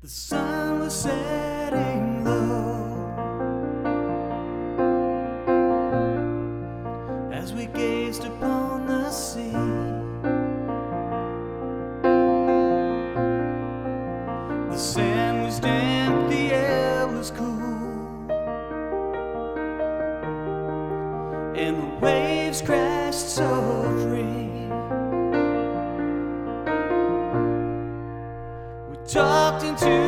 The sun was setting low as we gazed upon the sea. The sand was damp, the air was cool, and the waves crashed so free. 进去。